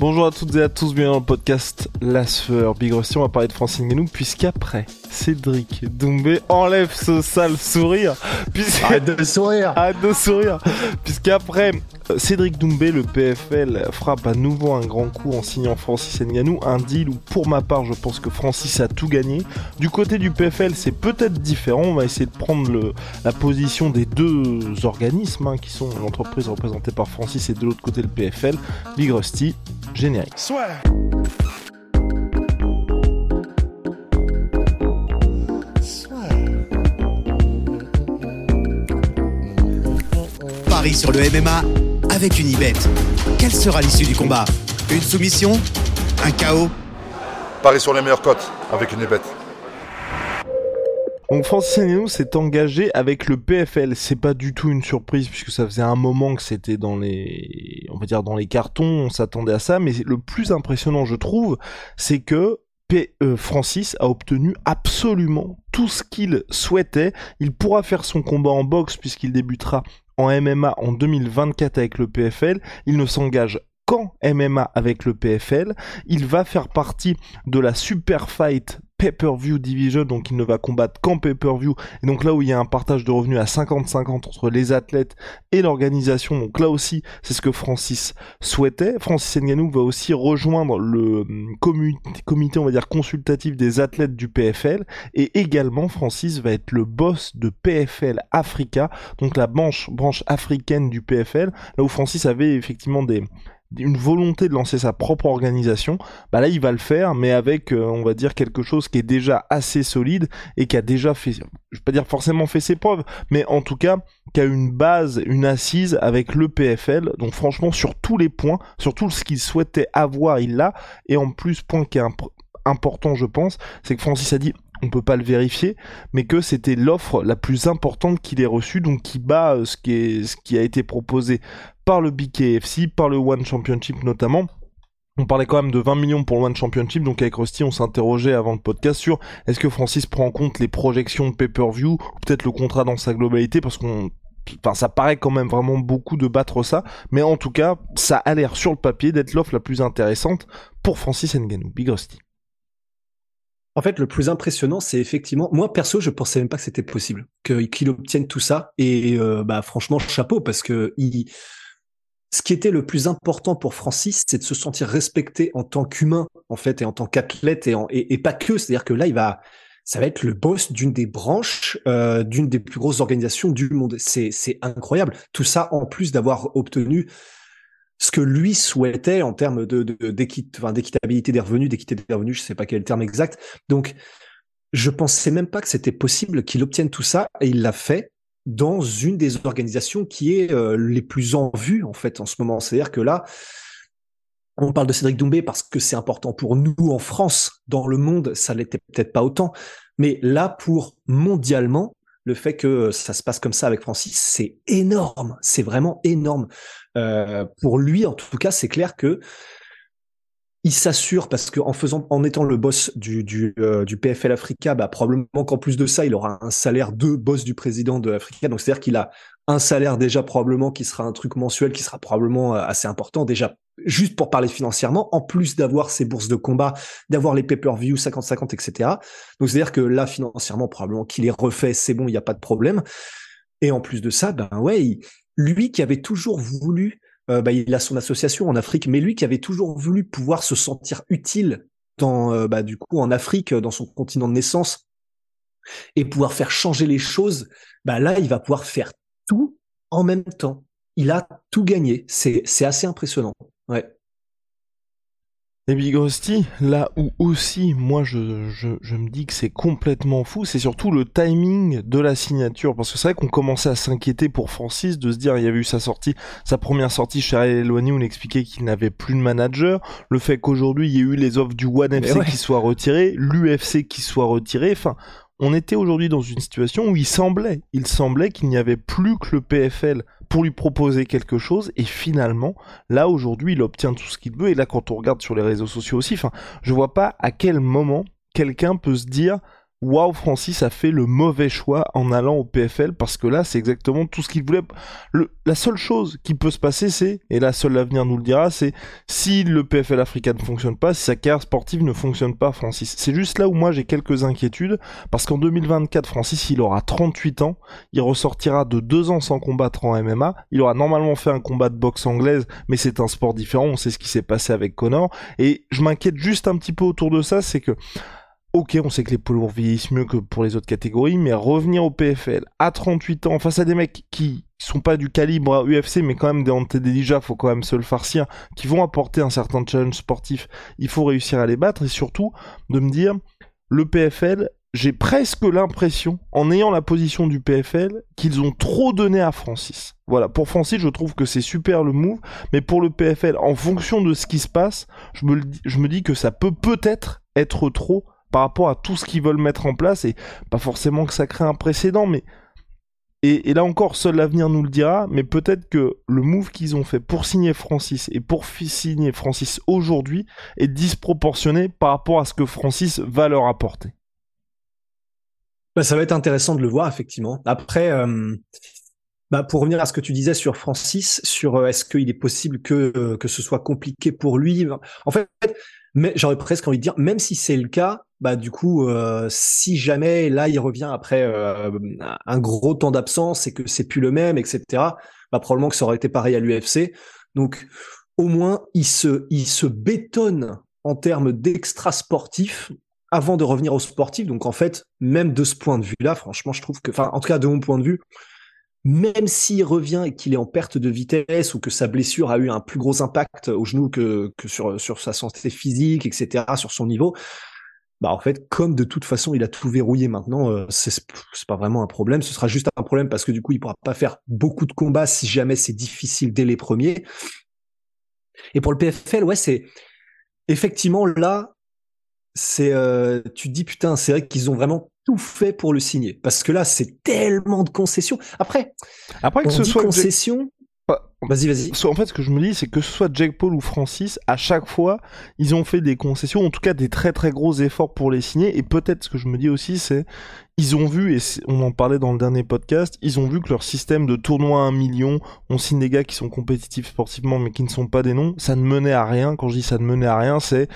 Bonjour à toutes et à tous, bienvenue dans le podcast La Sueur. Big Rusty, on va parler de Francine Nganou, puisqu'après, Cédric Doumbé enlève ce sale sourire. Arrête de sourire Arrête de sourire Puisqu'après, Cédric Doumbé, le PFL, frappe à nouveau un grand coup en signant Francis Nganou, un deal où, pour ma part, je pense que Francis a tout gagné. Du côté du PFL, c'est peut-être différent, on va essayer de prendre le, la position des deux organismes, hein, qui sont l'entreprise représentée par Francis et de l'autre côté le PFL. Big Rusty, générique. Paris sur le MMA avec une ibet. Quelle sera l'issue du combat? Une soumission? Un chaos? Paris sur les meilleures cotes avec une bête. Donc Francis Ngannou s'est engagé avec le PFL. C'est pas du tout une surprise puisque ça faisait un moment que c'était dans les, on va dire dans les cartons. On s'attendait à ça, mais le plus impressionnant, je trouve, c'est que P euh, Francis a obtenu absolument tout ce qu'il souhaitait. Il pourra faire son combat en boxe puisqu'il débutera en MMA en 2024 avec le PFL. Il ne s'engage qu'en MMA avec le PFL. Il va faire partie de la Super Fight Pay-Per-View Division, donc il ne va combattre qu'en Pay-Per-View. Et donc là où il y a un partage de revenus à 50-50 entre les athlètes et l'organisation, donc là aussi c'est ce que Francis souhaitait. Francis Ngannou va aussi rejoindre le hum, comité, on va dire, consultatif des athlètes du PFL. Et également Francis va être le boss de PFL Africa, donc la branche, branche africaine du PFL, là où Francis avait effectivement des une volonté de lancer sa propre organisation, bah là il va le faire, mais avec euh, on va dire quelque chose qui est déjà assez solide et qui a déjà fait, je vais pas dire forcément fait ses preuves, mais en tout cas qui a une base, une assise avec le PFL. Donc franchement sur tous les points, sur tout ce qu'il souhaitait avoir, il l'a. Et en plus point qui est important je pense, c'est que Francis a dit on peut pas le vérifier, mais que c'était l'offre la plus importante qu'il ait reçue, donc qui bat euh, ce qui a été proposé par le BKFC, par le One Championship notamment. On parlait quand même de 20 millions pour le One Championship, donc avec Rusty, on s'interrogeait avant le podcast sur est-ce que Francis prend en compte les projections de pay-per-view, ou peut-être le contrat dans sa globalité, parce qu'on ça paraît quand même vraiment beaucoup de battre ça, mais en tout cas, ça a l'air sur le papier d'être l'offre la plus intéressante pour Francis Ngannou. Big Rusty. En fait, le plus impressionnant, c'est effectivement, moi perso, je pensais même pas que c'était possible qu'il obtienne tout ça. Et euh, bah franchement, chapeau parce que il... ce qui était le plus important pour Francis, c'est de se sentir respecté en tant qu'humain, en fait, et en tant qu'athlète, et, pas que. C'est-à-dire que là, il va, ça va être le boss d'une des branches, euh, d'une des plus grosses organisations du monde. C'est incroyable. Tout ça en plus d'avoir obtenu ce que lui souhaitait en termes de, d'équitabilité des revenus, d'équité des revenus, je sais pas quel terme exact. Donc, je pensais même pas que c'était possible qu'il obtienne tout ça et il l'a fait dans une des organisations qui est euh, les plus en vue en fait en ce moment. C'est-à-dire que là, on parle de Cédric Doumbé parce que c'est important pour nous en France, dans le monde, ça l'était peut-être pas autant, mais là pour mondialement, le fait que ça se passe comme ça avec Francis, c'est énorme, c'est vraiment énorme. Euh, pour lui, en tout cas, c'est clair que il s'assure parce qu'en faisant, en étant le boss du, du, euh, du PFL Africa, bah, probablement qu'en plus de ça, il aura un salaire de boss du président de Africa. Donc c'est-à-dire qu'il a un salaire déjà probablement qui sera un truc mensuel qui sera probablement euh, assez important déjà juste pour parler financièrement, en plus d'avoir ses bourses de combat, d'avoir les pay-per-view 50-50, etc. Donc c'est-à-dire que là, financièrement, probablement qu'il est refait, c'est bon, il n'y a pas de problème. Et en plus de ça, ben ouais, lui qui avait toujours voulu, euh, ben, il a son association en Afrique, mais lui qui avait toujours voulu pouvoir se sentir utile dans, euh, bah, du coup, en Afrique, dans son continent de naissance, et pouvoir faire changer les choses, bah là, il va pouvoir faire tout en même temps. Il a tout gagné. C'est assez impressionnant. Ouais. Et Big Rusty, là où aussi, moi, je, je, je me dis que c'est complètement fou, c'est surtout le timing de la signature. Parce que c'est vrai qu'on commençait à s'inquiéter pour Francis, de se dire, il y avait eu sa sortie, sa première sortie chez Eloigny, où on expliquait qu'il n'avait plus de manager. Le fait qu'aujourd'hui, il y ait eu les offres du One FC qui soient retirées, l'UFC qui soit retiré. Enfin, on était aujourd'hui dans une situation où il semblait, il semblait qu'il n'y avait plus que le PFL pour lui proposer quelque chose et finalement là aujourd'hui il obtient tout ce qu'il veut et là quand on regarde sur les réseaux sociaux aussi enfin je vois pas à quel moment quelqu'un peut se dire waouh, Francis a fait le mauvais choix en allant au PFL parce que là, c'est exactement tout ce qu'il voulait. la seule chose qui peut se passer, c'est, et là, seul l'avenir nous le dira, c'est si le PFL africain ne fonctionne pas, si sa carrière sportive ne fonctionne pas, Francis. C'est juste là où moi j'ai quelques inquiétudes parce qu'en 2024, Francis, il aura 38 ans, il ressortira de deux ans sans combattre en MMA, il aura normalement fait un combat de boxe anglaise, mais c'est un sport différent, on sait ce qui s'est passé avec Connor, et je m'inquiète juste un petit peu autour de ça, c'est que Ok, on sait que les poids lourds vieillissent mieux que pour les autres catégories, mais revenir au PFL à 38 ans face à des mecs qui sont pas du calibre UFC, mais quand même des antédélijah, faut quand même se le farcir, qui vont apporter un certain challenge sportif, il faut réussir à les battre, et surtout de me dire, le PFL, j'ai presque l'impression, en ayant la position du PFL, qu'ils ont trop donné à Francis. Voilà, pour Francis, je trouve que c'est super le move, mais pour le PFL, en fonction de ce qui se passe, je me, je me dis que ça peut peut-être être trop par rapport à tout ce qu'ils veulent mettre en place et pas forcément que ça crée un précédent, mais et, là encore, seul l'avenir nous le dira, mais peut-être que le move qu'ils ont fait pour signer Francis et pour signer Francis aujourd'hui est disproportionné par rapport à ce que Francis va leur apporter. Bah, ça va être intéressant de le voir, effectivement. Après, euh, bah, pour revenir à ce que tu disais sur Francis, sur euh, est-ce qu'il est possible que, euh, que ce soit compliqué pour lui, en fait, mais j'aurais presque envie de dire, même si c'est le cas, bah du coup, euh, si jamais là il revient après euh, un gros temps d'absence et que c'est plus le même, etc. Bah probablement que ça aurait été pareil à l'UFC. Donc au moins il se il se bétonne en termes d'extra sportif avant de revenir au sportif. Donc en fait, même de ce point de vue-là, franchement, je trouve que, enfin en tout cas de mon point de vue, même s'il revient et qu'il est en perte de vitesse ou que sa blessure a eu un plus gros impact au genou que, que sur, sur sa santé physique, etc., sur son niveau, bah en fait, comme de toute façon il a tout verrouillé maintenant, euh, c'est pas vraiment un problème. Ce sera juste un problème parce que du coup il pourra pas faire beaucoup de combats si jamais c'est difficile dès les premiers. Et pour le PFL, ouais, c'est effectivement là, c'est euh, tu te dis putain, c'est vrai qu'ils ont vraiment tout fait pour le signer parce que là c'est tellement de concessions. Après, après que ce soit concession. Vas-y, vas-y. En fait, ce que je me dis, c'est que ce soit Jack Paul ou Francis, à chaque fois, ils ont fait des concessions, en tout cas des très très gros efforts pour les signer. Et peut-être ce que je me dis aussi, c'est ils ont vu, et on en parlait dans le dernier podcast, ils ont vu que leur système de tournoi à un million, on signe des gars qui sont compétitifs sportivement mais qui ne sont pas des noms, ça ne menait à rien. Quand je dis ça ne menait à rien, c'est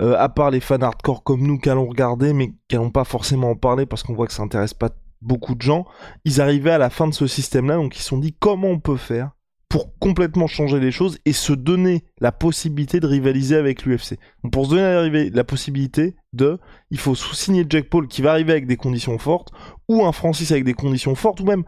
euh, à part les fans hardcore comme nous qui allons regarder, mais qui n'allons pas forcément en parler parce qu'on voit que ça intéresse pas beaucoup de gens, ils arrivaient à la fin de ce système-là, donc ils se sont dit comment on peut faire pour complètement changer les choses et se donner la possibilité de rivaliser avec l'UFC. Pour se donner la, possibilité de, il faut signer Jack Paul qui va arriver avec des conditions fortes, ou un Francis avec des conditions fortes, ou même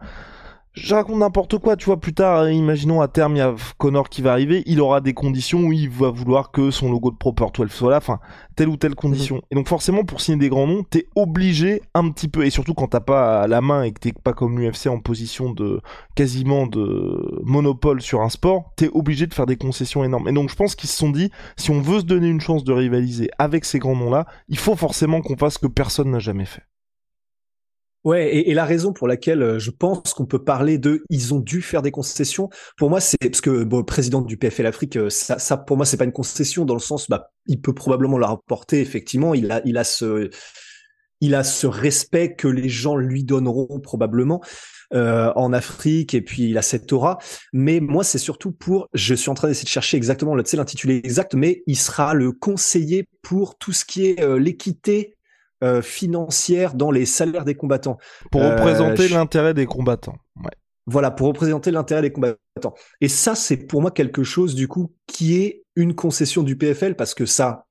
je raconte n'importe quoi, tu vois, plus tard, imaginons à terme, il y a Connor qui va arriver, il aura des conditions où il va vouloir que son logo de Proper 12 soit là, enfin, telle ou telle condition. Mhm. Et donc forcément, pour signer des grands noms, t'es obligé un petit peu, et surtout quand t'as pas la main et que t'es pas comme l'UFC en position de quasiment de monopole sur un sport, t'es obligé de faire des concessions énormes. Et donc je pense qu'ils se sont dit, si on veut se donner une chance de rivaliser avec ces grands noms-là, il faut forcément qu'on fasse ce que personne n'a jamais fait. Ouais, et, la raison pour laquelle euh, je pense qu'on peut parler de ils ont dû faire des concessions, pour moi, c'est parce que bon, président du PFL Afrique, euh, ça, ça pour moi, c'est pas une concession dans le sens, bah, il peut probablement la reporter. Effectivement, il a, il a ce, il a ce respect que les gens lui donneront probablement euh, en Afrique, et puis il a cette aura. Mais moi, c'est surtout pour, je suis en train d'essayer de chercher exactement l'intitulé exact, mais il sera le conseiller pour tout ce qui est l'équité euh, financière dans les salaires des combattants. Pour euh, représenter l'intérêt des combattants. Ouais. Voilà, pour représenter l'intérêt des combattants. Et ça, c'est pour moi quelque chose, du coup, qui est une concession du PFL, parce que ça,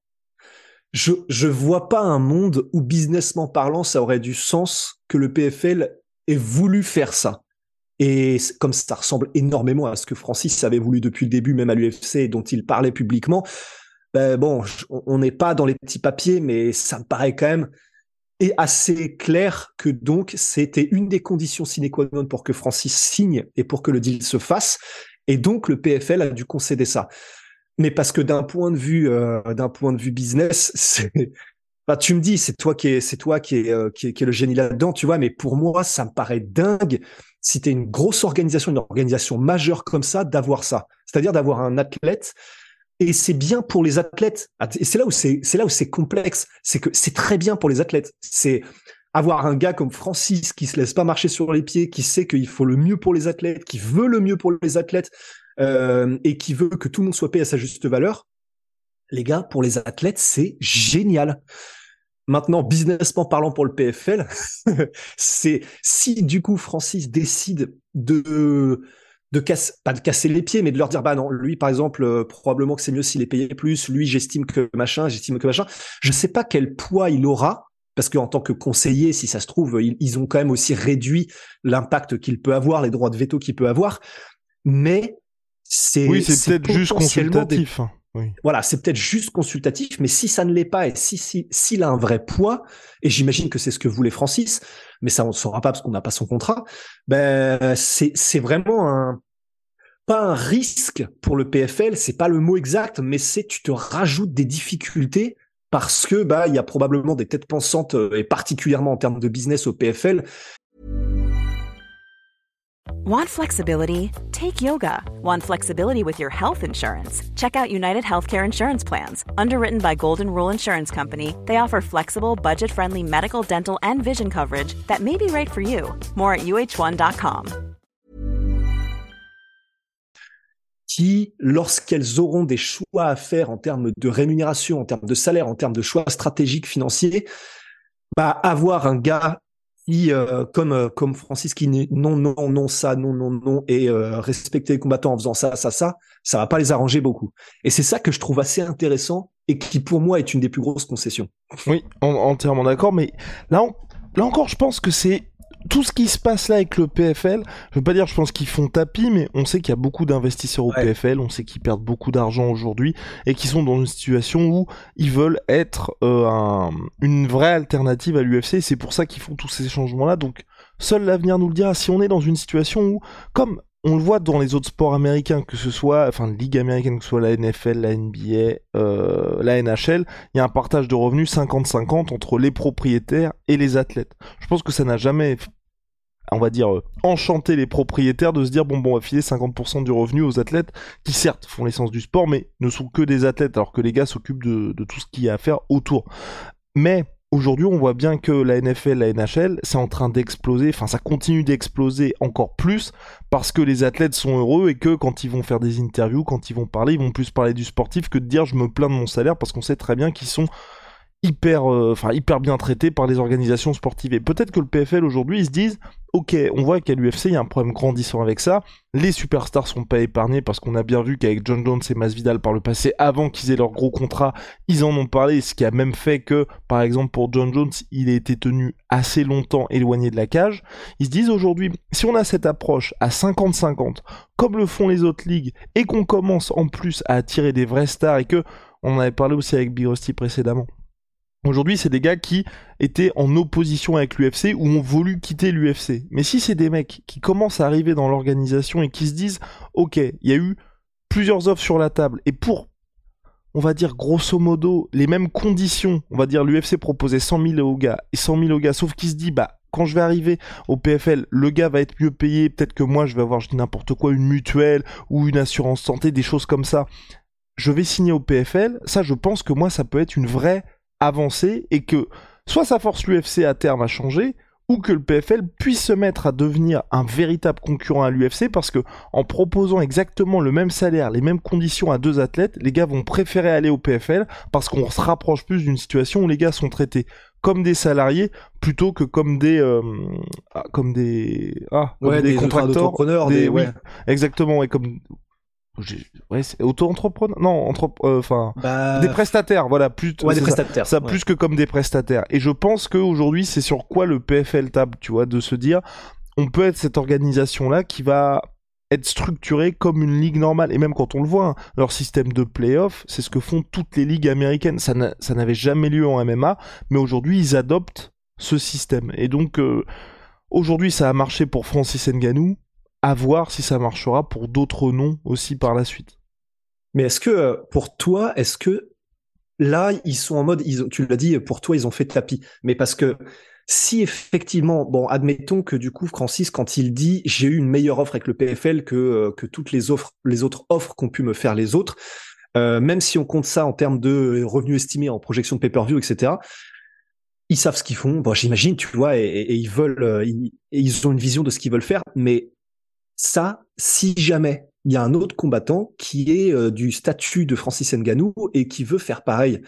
je, je vois pas un monde où, businessment parlant, ça aurait du sens que le PFL ait voulu faire ça. Et comme ça ressemble énormément à ce que Francis avait voulu depuis le début, même à l'UFC, dont il parlait publiquement, ben bon, on n'est pas dans les petits papiers, mais ça me paraît quand même assez clair que donc c'était une des conditions sine qua non pour que Francis signe et pour que le deal se fasse. Et donc le PFL a dû concéder ça. Mais parce que d'un point de vue euh, d'un point de vue business, c'est tu me dis, c'est toi qui est, c'est toi qui euh, qui est, qui est le génie là-dedans, tu vois. Mais pour moi, ça me paraît dingue si t'es une grosse organisation, une organisation majeure comme ça, d'avoir ça. C'est-à-dire d'avoir un athlète et c'est bien pour les athlètes. Et c'est là où c'est, c'est là où c'est complexe. C'est que c'est très bien pour les athlètes. C'est avoir un gars comme Francis qui se laisse pas marcher sur les pieds, qui sait qu'il faut le mieux pour les athlètes, qui veut le mieux pour les athlètes, euh, et qui veut que tout le monde soit payé à sa juste valeur. Les gars, pour les athlètes, c'est génial. Maintenant, businessment parlant pour le PFL, c'est si du coup Francis décide de de casser, pas de casser les pieds, mais de leur dire, bah non, lui, par exemple, euh, probablement que c'est mieux s'il est payé plus, lui, j'estime que machin, j'estime que machin. Je sais pas quel poids il aura, parce qu'en tant que conseiller, si ça se trouve, ils, ont quand même aussi réduit l'impact qu'il peut avoir, les droits de veto qu'il peut avoir, mais c'est... Oui, c'est peut-être juste consultatif. Voilà, c'est peut-être juste consultatif, mais si ça ne l'est pas et si s'il si, a un vrai poids, et j'imagine que c'est ce que voulait Francis, mais ça on ne saura pas parce qu'on n'a pas son contrat, ben c'est c'est vraiment un pas un risque pour le PFL, c'est pas le mot exact, mais c'est tu te rajoutes des difficultés parce que bah il y a probablement des têtes pensantes euh, et particulièrement en termes de business au PFL Want flexibility? Take yoga. Want flexibility with your health insurance? Check out United Healthcare Insurance Plans. Underwritten by Golden Rule Insurance Company, they offer flexible, budget friendly medical, dental, and vision coverage that may be right for you. More at uh1.com. Qui, lorsqu'elles auront des choix à faire en termes de rémunération, en termes de salaire, en termes de choix stratégiques financiers, bah, avoir un gars euh, comme euh, comme Francis qui non non non ça non non non et euh, respecter les combattants en faisant ça ça ça ça va pas les arranger beaucoup. Et c'est ça que je trouve assez intéressant et qui pour moi est une des plus grosses concessions. Oui entièrement d'accord mais là encore je pense que c'est tout ce qui se passe là avec le PFL, je veux pas dire, je pense qu'ils font tapis, mais on sait qu'il y a beaucoup d'investisseurs au PFL, on sait qu'ils perdent beaucoup d'argent aujourd'hui et qu'ils sont dans une situation où ils veulent être euh, une vraie alternative à l'UFC. C'est pour ça qu'ils font tous ces changements-là. Donc, seul l'avenir nous le dira. Si on est dans une situation où, comme on le voit dans les autres sports américains, que ce soit, enfin, ligue américaine, que ce soit la NFL, la NBA, euh, la NHL, il y a un partage de revenus 50-50 entre les propriétaires et les athlètes. Je pense que ça n'a jamais, on va dire, euh, enchanté les propriétaires de se dire, bon, bon, on va filer 50% du revenu aux athlètes qui, certes, font l'essence du sport, mais ne sont que des athlètes, alors que les gars s'occupent de, de tout ce qu'il y a à faire autour. Mais aujourd'hui, on voit bien que la NFL, la NHL, c'est en train d'exploser, enfin ça continue d'exploser encore plus parce que les athlètes sont heureux et que quand ils vont faire des interviews, quand ils vont parler, ils vont plus parler du sportif que de dire je me plains de mon salaire parce qu'on sait très bien qu'ils sont hyper, euh, hyper bien traités par les organisations sportives. Et peut-être que le PFL aujourd'hui, ils se disent, ok, on voit qu'à l'UFC, il y a un problème grandissant avec ça. Les superstars sont pas épargnés parce qu'on a bien vu qu'avec John Jones et Masvidal par le passé, avant qu'ils aient leur gros contrat, ils en ont parlé, ce qui a même fait que, par exemple, pour John Jones, il a été tenu assez longtemps éloigné de la cage. Ils se disent aujourd'hui, si on a cette approche à 50-50, comme le font les autres ligues, et qu'on commence en plus à attirer des vrais stars et que, on en avait parlé aussi avec Big Rusty précédemment, Aujourd'hui, c'est des gars qui étaient en opposition avec l'UFC ou ont voulu quitter l'UFC. Mais si c'est des mecs qui commencent à arriver dans l'organisation et qui se disent, ok, il y a eu plusieurs offres sur la table et pour, on va dire grosso modo, les mêmes conditions, on va dire l'UFC proposait 100 000 au gars et 100 000 au gars, sauf qu'il se dit, bah, quand je vais arriver au PFL, le gars va être mieux payé, peut-être que moi je vais avoir, je dis n'importe quoi, une mutuelle ou une assurance santé, des choses comme ça. Je vais signer au PFL, ça je pense que moi ça peut être une vraie avancer et que soit ça force l'UFC à terme à changer, ou que le PFL puisse se mettre à devenir un véritable concurrent à l'UFC parce que en proposant exactement le même salaire, les mêmes conditions à deux athlètes, les gars vont préférer aller au PFL parce qu'on se rapproche plus d'une situation où les gars sont traités comme des salariés plutôt que comme des euh, ah, comme des ah comme des, contracteurs des, oui, exactement et comme ouais, c'est auto-entrepreneur non euh, enfin bah, des prestataires voilà plus ouais, des prestataires ça, plus que comme des prestataires et je pense qu'aujourd'hui c'est sur quoi le PFL table tu vois de se dire on peut être cette organisation là qui va être structuré comme une ligue normale. Et même quand on le voit, hein, leur système de playoff, c'est ce que font toutes les ligues américaines. Ça n'avait jamais lieu en MMA, mais aujourd'hui, ils adoptent ce système. Et donc, euh, aujourd'hui, ça a marché pour Francis Ngannou. À voir si ça marchera pour d'autres noms aussi par la suite. Mais est-ce que, euh, pour toi, est-ce que là, ils sont en mode, ils, tu l'as dit, pour toi, ils ont fait tapis. Mais parce que si effectivement, bon, admettons que du coup, Francis, quand il dit j'ai eu une meilleure offre avec le PFL que, euh, que toutes les offres, les autres offres qu'ont pu me faire les autres, euh, même si on compte ça en termes de revenus estimés en projection de pay-per-view, etc., ils savent ce qu'ils font. Bon, j'imagine, tu vois, et, ils veulent, ils, ils ont une vision de ce qu'ils veulent faire. Mais ça, si jamais il y a un autre combattant qui est du statut de Francis Ngannou et qui veut faire pareil,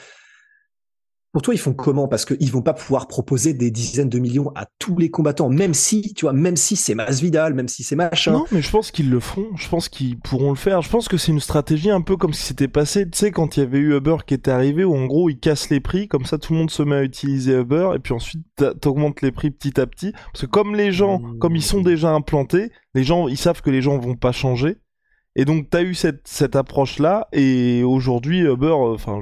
pour toi, ils font comment? Parce qu'ils vont pas pouvoir proposer des dizaines de millions à tous les combattants, même si, tu vois, même si c'est Masvidal, même si c'est machin. Non, mais je pense qu'ils le feront. Je pense qu'ils pourront le faire. Je pense que c'est une stratégie un peu comme ce qui s'était passé, tu sais, quand il y avait eu Uber qui était arrivé, où en gros, ils cassent les prix, comme ça, tout le monde se met à utiliser Uber, et puis ensuite, t'augmentes les prix petit à petit. Parce que comme les gens, comme ils sont déjà implantés, les gens, ils savent que les gens vont pas changer. Et donc t'as eu cette, cette approche-là, et aujourd'hui Uber, euh, enfin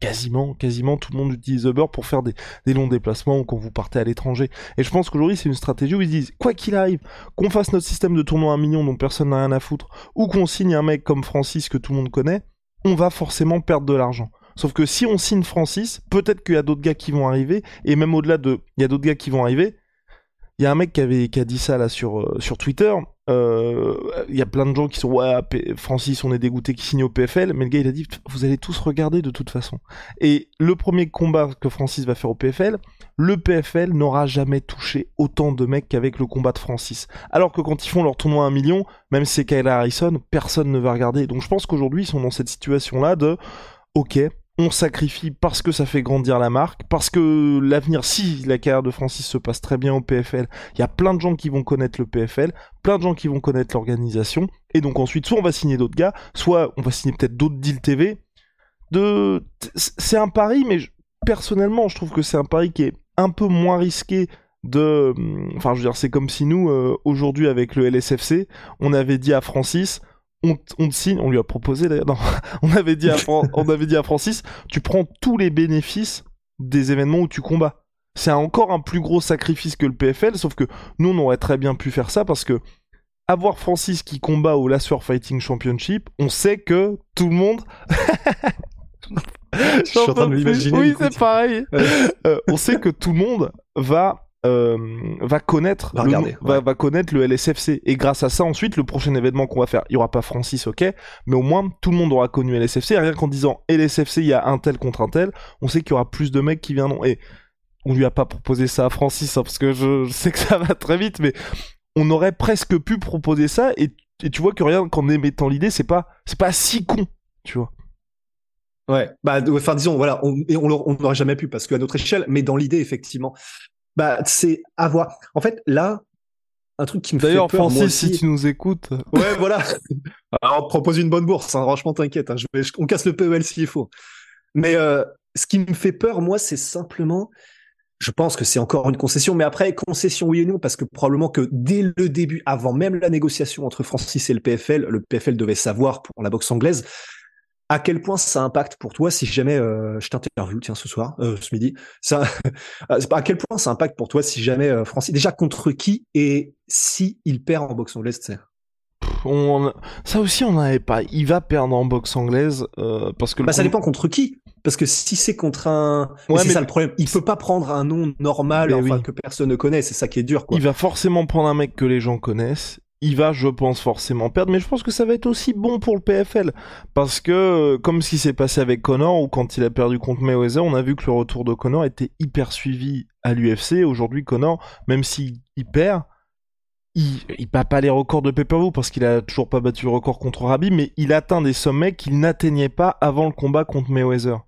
quasiment, quasiment tout le monde utilise Uber pour faire des, des longs déplacements ou quand vous partez à l'étranger. Et je pense qu'aujourd'hui c'est une stratégie où ils disent, quoi qu'il arrive, qu'on fasse notre système de tournoi à un million dont personne n'a rien à foutre, ou qu'on signe un mec comme Francis que tout le monde connaît, on va forcément perdre de l'argent. Sauf que si on signe Francis, peut-être qu'il y a d'autres gars qui vont arriver, et même au-delà de, il y a d'autres gars qui vont arriver. Il y a un mec qui avait qui a dit ça là sur euh, sur Twitter il euh, y a plein de gens qui sont ouais Francis on est dégoûté qui signe au PFL mais le gars il a dit vous allez tous regarder de toute façon. Et le premier combat que Francis va faire au PFL le PFL n'aura jamais touché autant de mecs qu'avec le combat de Francis. Alors que quand ils font leur tournoi à un million même si c'est Kyle Harrison personne ne va regarder. Donc je pense qu'aujourd'hui ils sont dans cette situation là de ok on sacrifie parce que ça fait grandir la marque, parce que l'avenir, si la carrière de Francis se passe très bien au PFL, il y a plein de gens qui vont connaître le PFL, plein de gens qui vont connaître l'organisation, et donc ensuite, soit on va signer d'autres gars, soit on va signer peut-être d'autres deals TV. De... C'est un pari, mais personnellement, je trouve que c'est un pari qui est un peu moins risqué de... Enfin, je veux dire, c'est comme si nous, euh, aujourd'hui, avec le LSFC, on avait dit à Francis, on, te signe, on lui a proposé d'ailleurs, on avait dit à on avait dit à Francis, tu prends tous les bénéfices des événements où tu combats. C'est encore un plus gros sacrifice que le PFL, sauf que nous on aurait très bien pu faire ça parce que avoir Francis qui combat au Laser Fighting Championship, on sait que tout le monde Je suis en train de m'imaginer. Oui, c'est pareil. Euh, on sait que tout le monde va euh, va connaître va, va, connaître le LSFC et grâce à ça ensuite le prochain événement qu'on va faire il y aura pas Francis ok mais au moins tout le monde aura connu LSFC rien qu'en disant LSFC il y a un tel contre un tel on sait qu'il y aura plus de mecs qui viendront. Et on lui a pas proposé ça à Francis hein, parce que je, sais que ça va très vite mais on aurait presque pu proposer ça. Et, tu vois que rien qu'en émettant l'idée c'est pas c'est pas si con tu vois. Ouais, bah, enfin disons, voilà, on, on n'aurait jamais pu parce qu'à notre échelle, mais dans l'idée, effectivement, bah, c'est avoir. En fait, là, un truc qui me fait peur. D'ailleurs, Francis, si tu nous écoutes. Ouais, voilà. Alors, on propose une bonne bourse. Hein. franchement, t'inquiète. Hein. on casse le PEL s'il faut. Mais euh, ce qui me fait peur, moi, c'est simplement. Je pense que c'est encore une concession, mais après, concession oui et non, parce que probablement que dès le début, avant même la négociation entre Francis et le PFL, le PFL devait savoir pour la boxe anglaise à quel point ça impacte pour toi si jamais euh, je t'interview tiens ce soir euh, ce midi ça à quel point ça impacte pour toi si jamais euh, Francis déjà contre qui et si il perd en boxe anglaise tu on... ça aussi on n'avait pas. Il va perdre en boxe anglaise euh, parce que bah, ça dépend contre qui. Parce que si c'est contre un ouais, c'est ça le problème. Il peut pas prendre un nom normal enfin, que personne ne connaît c'est ça qui est dur quoi. Il va forcément prendre un mec que les gens connaissent il va, je pense, forcément perdre, mais je pense que ça va être aussi bon pour le PFL. Parce que, euh, comme ce qui s'est passé avec Connor, ou quand il a perdu contre Mayweather, on a vu que le retour de Connor était hyper suivi à l'UFC. Aujourd'hui, Connor, même s'il perd, il, il bat pas les records de pay-per-view parce qu'il a toujours pas battu le record contre Rabi, mais il atteint des sommets qu'il n'atteignait pas avant le combat contre Mayweather.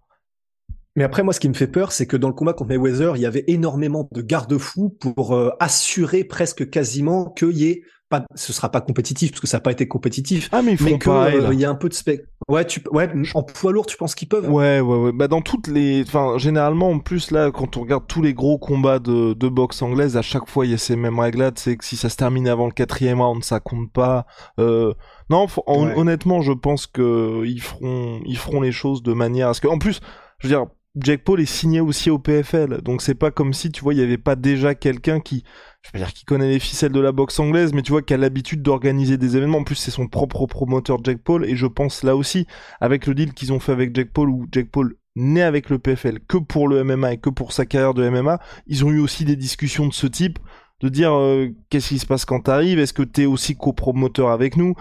Mais après, moi, ce qui me fait peur, c'est que dans le combat contre Mayweather, il y avait énormément de garde-fous pour euh, assurer presque quasiment qu'il y ait pas, ce sera pas compétitif parce que ça n'a pas été compétitif. Ah mais ils mais pareil, là. il y a un peu de spec. Ouais, tu, ouais, en poids lourd, tu penses qu'ils peuvent Ouais, ouais, ouais. Bah dans toutes les, enfin généralement en plus là, quand on regarde tous les gros combats de, de boxe anglaise, à chaque fois il y a ces mêmes règles c'est que si ça se termine avant le quatrième round, ça compte pas. Euh... Non, faut- Ouais. honnêtement, je pense que ils feront, ils feront les choses de manière à ce que, en plus, je veux dire, Jack Paul est signé aussi au PFL, donc c'est pas comme si tu vois il y avait pas déjà quelqu'un qui, je veux dire, qui connaît les ficelles de la boxe anglaise, mais tu vois qui a l'habitude d'organiser des événements. En plus, c'est son propre promoteur Jack Paul, et je pense là aussi avec le deal qu'ils ont fait avec Jack Paul, où Jack Paul n'est avec le PFL que pour le MMA et que pour sa carrière de MMA, ils ont eu aussi des discussions de ce type, de dire euh, qu'est-ce qui se passe quand t'arrives, est-ce que t'es aussi copromoteur avec nous,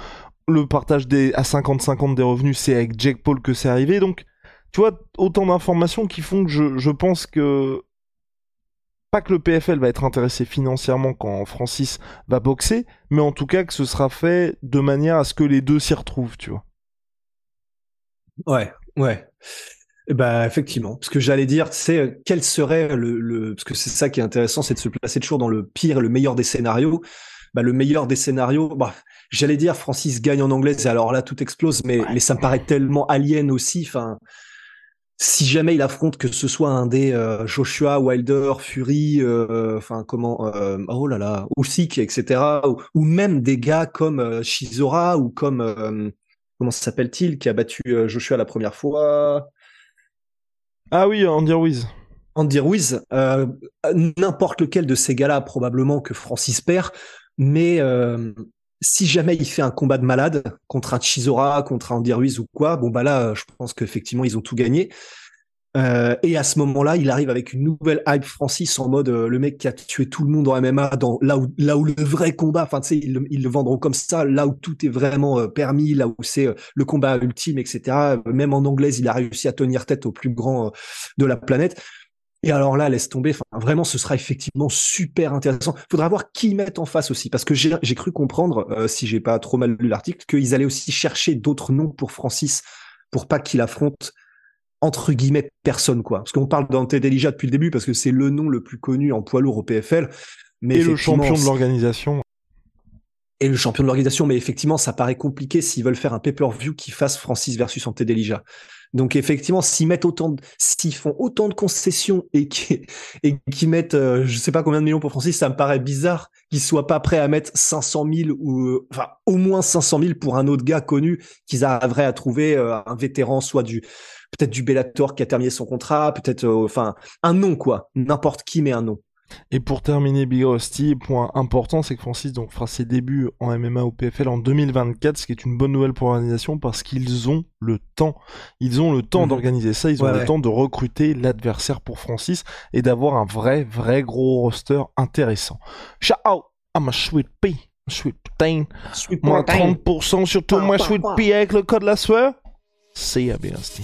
le partage des à 50-50 des revenus, c'est avec Jack Paul que c'est arrivé, donc tu vois autant d'informations qui font que je, je pense que pas que le PFL va être intéressé financièrement quand Francis va boxer, mais en tout cas que ce sera fait de manière à ce que les deux s'y retrouvent, tu vois. Ouais, ouais. Ben, effectivement. Parce que j'allais dire, tu sais, quel serait le, le, parce que c'est ça qui est intéressant, c'est de se placer toujours dans le pire et le meilleur des scénarios. Bah, le meilleur des scénarios, bah, j'allais dire, Francis gagne en anglaise, et alors là, tout explose, mais, mais ça me paraît tellement alien aussi. Enfin, si jamais il affronte que ce soit un des euh, Joshua, Wilder, Fury, euh, enfin comment, euh, oh là là, Usyk, etc., ou, ou même des gars comme Shizora ou comme comment s'appelle-t-il qui a battu Joshua la première fois, Ah oui, Andy Ruiz. Andy Ruiz, n'importe lequel de ces gars-là probablement que Francis perd, mais si jamais il fait un combat de malade contre un Chisora, contre un Andy ou quoi, bon bah là, je pense qu'effectivement ils ont tout gagné. Euh, et à ce moment-là, il arrive avec une nouvelle hype Francis en mode euh, le mec qui a tué tout le monde en MMA, dans là où là où le vrai combat, enfin tu sais, ils, le- vendront comme ça, là où tout est vraiment euh, permis, là où c'est euh, le combat ultime, etc. Même en anglaise, il a réussi à tenir tête au plus grand euh, de la planète. Et alors là, laisse tomber. Enfin, vraiment, ce sera effectivement super intéressant. Faudra voir qui ils mettent en face aussi, parce que j'ai cru comprendre, euh, si j'ai pas trop mal lu l'article, qu'ils allaient aussi chercher d'autres noms pour Francis, pour pas qu'il affronte entre guillemets personne quoi. Parce qu'on parle d'Ante Delija depuis le début parce que c'est le nom le plus connu en poids lourd au PFL. Mais Et le champion de l'organisation. et le champion de l'organisation, mais effectivement, ça paraît compliqué s'ils veulent faire un pay-per-view qui fasse Francis versus Ante Delija. Donc effectivement, s'ils mettent autant, s'ils font autant de concessions et qui et qui mettent, euh, je sais pas combien de millions pour Francis, ça me paraît bizarre qu'ils soient pas prêts à mettre 500 000 ou euh, enfin au moins 500 000 pour un autre gars connu qu'ils arriveraient à trouver euh, un vétéran, soit du peut-être du Bellator qui a terminé son contrat, peut-être euh, enfin un nom quoi, n'importe qui met un nom. Et pour terminer Big Rusty, point important, c'est que Francis donc fera ses débuts en MMA au PFL en 2024, ce qui est une bonne nouvelle pour l'organisation parce qu'ils ont le temps. Ils ont le temps Mhm. d'organiser ça, ils ont Ouais, le ouais. temps de recruter l'adversaire pour Francis et d'avoir un vrai, vrai gros roster intéressant. Shout out à ma sweet pea, sweet protein. Moins 30% sur tout Pa, moi pa, sweet pea avec le code la sueur. C'est ya Big Rusty.